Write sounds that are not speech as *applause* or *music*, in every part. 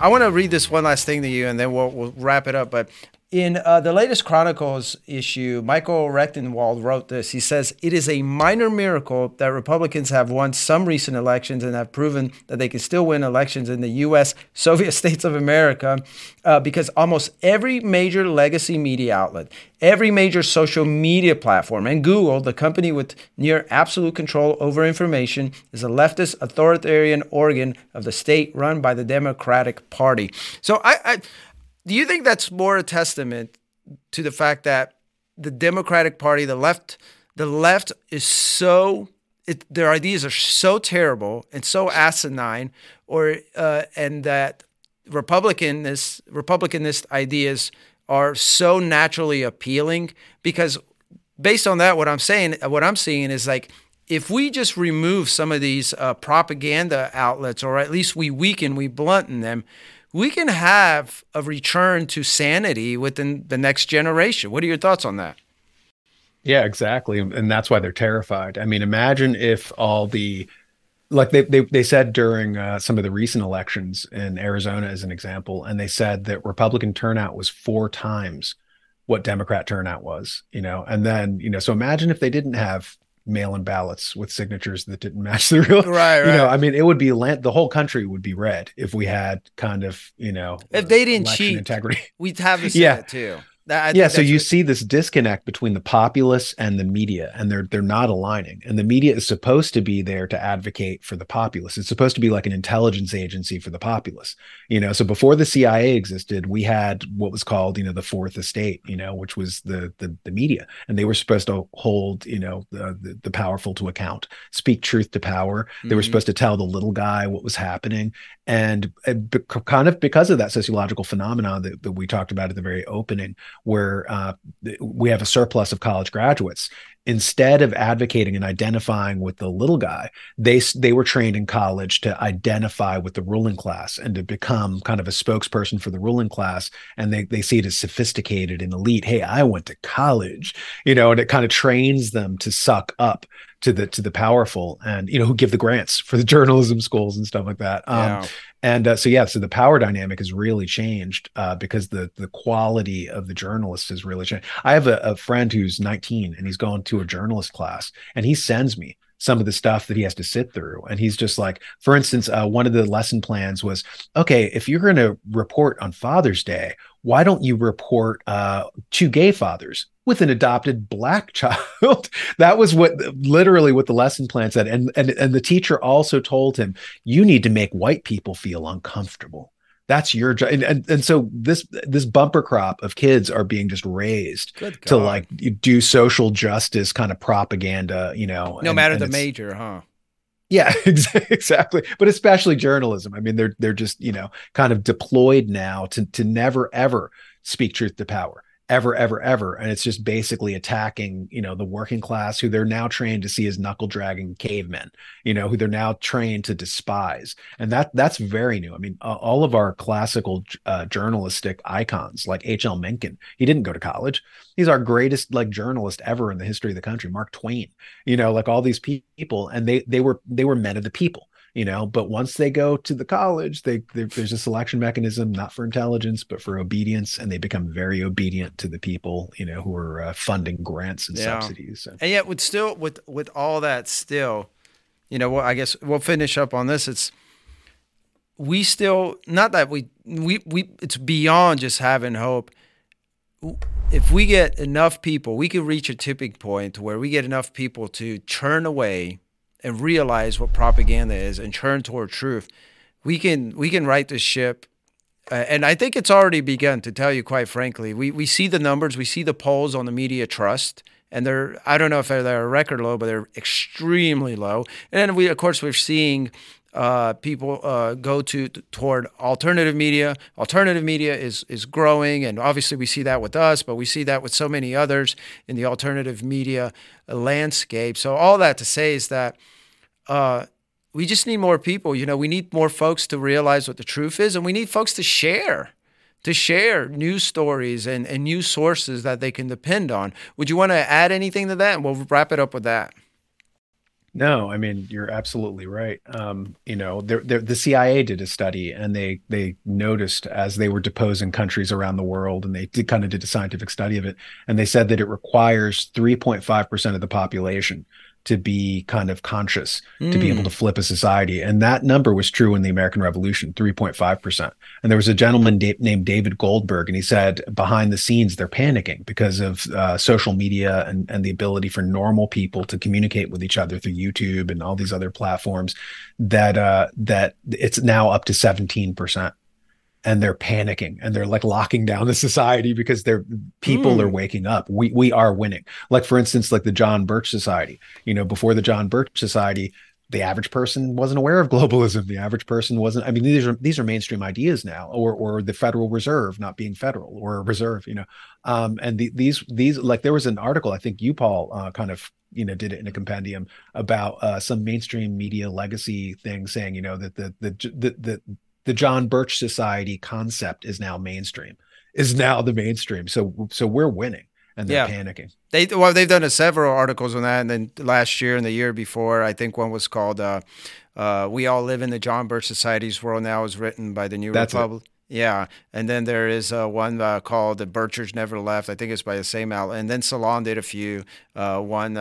I want to read this one last thing to you, and then we'll, we'll wrap it up. But in uh, the latest Chronicles issue, Michael Rectenwald wrote this. He says, It is a minor miracle that Republicans have won some recent elections and have proven that they can still win elections in the U.S., Soviet *laughs* states of America, uh, because almost every major legacy media outlet, every major social media platform, and Google, the company with near absolute control over information, is a leftist authoritarian organ of the state run by the Democratic Party. So I, I do you think that's more a testament to the fact that the Democratic Party, the left, the left is so it, their ideas are so terrible and so asinine, or uh, and that Republicanist Republicanist ideas are so naturally appealing? Because based on that, what I'm saying, what I'm seeing is like if we just remove some of these uh, propaganda outlets, or at least we weaken, we blunten them, we can have a return to sanity within the next generation. What are your thoughts on that? Yeah, exactly. And that's why they're terrified. I mean, imagine if all the like they they, they said during uh, some of the recent elections in Arizona as an example and they said that Republican turnout was four times what Democrat turnout was, you know. And then, you know, so imagine if they didn't have mail-in ballots with signatures that didn't match the *laughs* real right, right. you know i mean it would be land the whole country would be red if we had kind of you know if they uh, didn't cheat integrity we'd have the *laughs* yeah. too that, yeah, so you see this disconnect between the populace and the media, and they're they're not aligning. And the media is supposed to be there to advocate for the populace. It's supposed to be like an intelligence agency for the populace. You know, so before the CIA existed, we had what was called, you know, the fourth estate, you know, which was the the, the media, and they were supposed to hold, you know, the, the, the powerful to account, speak truth to power. They mm-hmm. were supposed to tell the little guy what was happening, and, and kind of because of that sociological phenomenon that, that we talked about at the very opening where uh, we have a surplus of college graduates instead of advocating and identifying with the little guy they they were trained in college to identify with the ruling class and to become kind of a spokesperson for the ruling class. And they they see it as sophisticated and elite. Hey i went to college you know and it kind of trains them to suck up to the to the powerful and you know who give the grants for the *laughs* journalism schools and stuff like that um, yeah. and uh, so yeah so the power dynamic has really changed uh, because the the quality of the journalists has really changed i have a, a friend who's 19 and he's going to a journalist class and he sends me some of the stuff that he has to sit through. And he's just like, for instance, uh, one of the lesson plans was, okay, if you're going to report on Father's Day, why don't you report uh, two gay fathers with an adopted black *laughs* child? that was what literally what the lesson plan said. And, and and the teacher also told him, you need to make white people feel uncomfortable that's your job and, and, and so this this bumper crop of kids are being just raised to like do social justice kind of propaganda you know no and, matter and the major huh? Yeah *laughs* exactly. But especially journalism. I mean they're they're just you know kind of deployed now to to never ever speak truth to power ever, ever, ever. And it's just basically attacking, you know, the working class who they're now trained to see as knuckle dragging cavemen, you know, who they're now trained to despise. And that that's very new. I mean, uh, all of our classical uh, journalistic icons like H.L. Mencken, he didn't go to college. He's our greatest like journalist ever in the history of the country. Mark Twain, you know, like all these people, and they they were they were men of the people you know but once they go to the college they, there's a selection mechanism not for intelligence but for obedience and they become very obedient to the people you know who are uh, funding grants and yeah. subsidies so. and yet with still with with all that still you know well i guess we'll finish up on this it's we still not that we we we it's beyond just having hope if we get enough people we could reach a tipping point where we get enough people to turn away and realize what propaganda is and turn toward truth, we can we can right this ship. Uh, and I think it's already begun. To tell you quite frankly, we we see the numbers, we see the polls on the media trust, and they're I don't know if they're, they're record low, but they're extremely low. And then we of course we're seeing uh, people uh, go to toward alternative media. Alternative media is is growing, and obviously we see that with us, but we see that with so many others in the alternative media landscape. So all that to say is that uh, we just need more people. You know, we need more folks to realize what the truth is, and we need folks to share. To share news stories and, and news sources that they can depend on. Would you want to add anything to that? And we'll wrap it up with that. No, I mean you're absolutely right. Um, you know, they're, they're, the CIA did a study, and they they noticed as they were deposing countries around the world, and they did, kind of did a scientific study of it, and they said that it requires 3.5 percent of the population to be kind of conscious, mm. to be able to hmm. flip a society. And that number was true in the American Revolution, 3.5%. And there was a gentleman da- named David Goldberg, and he said behind the scenes, they're panicking because of uh, social media and, and the ability for normal people to communicate with each other through YouTube and all these other platforms that, uh, that it's now up to 17% and they're panicking and they're like locking down the society because their people mm. are waking up. We we are winning. Like for instance, like the John Birch Society. You know, before the John Birch Society, the average person wasn't aware of *laughs* globalism. The average person wasn't. I mean, these are these are mainstream ideas now, or or the Federal Reserve not being federal or reserve. You know, um, and the, these these like there was an article I think you Paul uh, kind of you know did it in a compendium about uh, some mainstream media legacy thing saying you know that the the the, the the John Birch Society concept is now mainstream, is now the mainstream. So so we're winning and they're yeah. panicking. They well, they've done a several articles on that, and then last year and the year before, I think one was called uh, uh, "We All Live in the John Birch Society's World." Now is written by the New That's Republic. It. Yeah, and then there is uh, one uh, called "The Birchers Never Left." I think it's by the same outlet. And then Salon did a few. Uh, one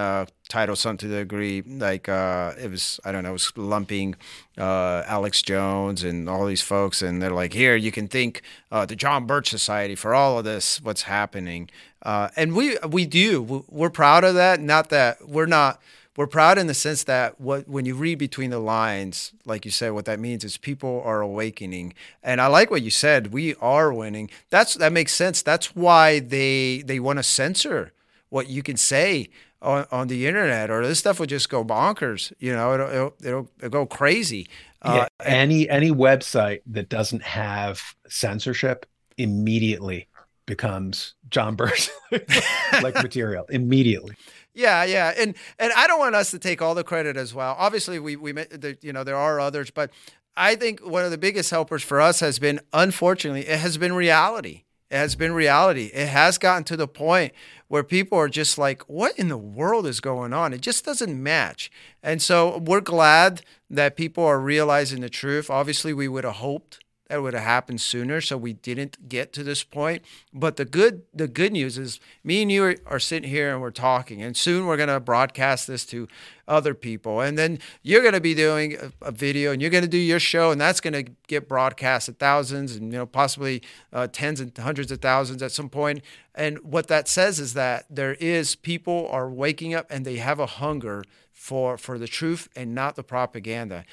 uh, titled something to the degree like uh, it was I don't know, it was lumping uh, Alex Jones and all these folks, and they're like, "Here, you can thank the John Birch Society for all of this. What's happening?" and we we do. We're proud of that. Not that we're not we're proud in the sense that what when you read between the lines, like you said, what that means is people are awakening. And I like what you said. We are winning. That's that makes sense. That's why they they want to censor what you can say on, on the internet, or this stuff will just go bonkers. You know, it'll it'll, it'll, it'll go crazy. Yeah, uh, any any website that doesn't have censorship immediately becomes John Birch *laughs* like material immediately. Yeah, yeah, and and I don't want us to take all the credit as well. Obviously, we we you know there are others, but I think one of the biggest helpers for us has been, unfortunately, it has been reality. Has been reality. It has gotten to the point where people are just like, what in the world is going on? It just doesn't match. And so we're glad that people are realizing the truth. Obviously, we would have hoped that would have happened sooner so we didn't get to this point. But the good the good news is me and you are, are sitting here and we're talking and soon we're going to broadcast this to other people. And then you're going to be doing a, a, video and you're going to do your show and that's going to get broadcast to thousands and you know possibly uh, tens and hundreds of thousands at some point. And what that says is that there is people are waking up and they have a hunger for for the truth and not the propaganda.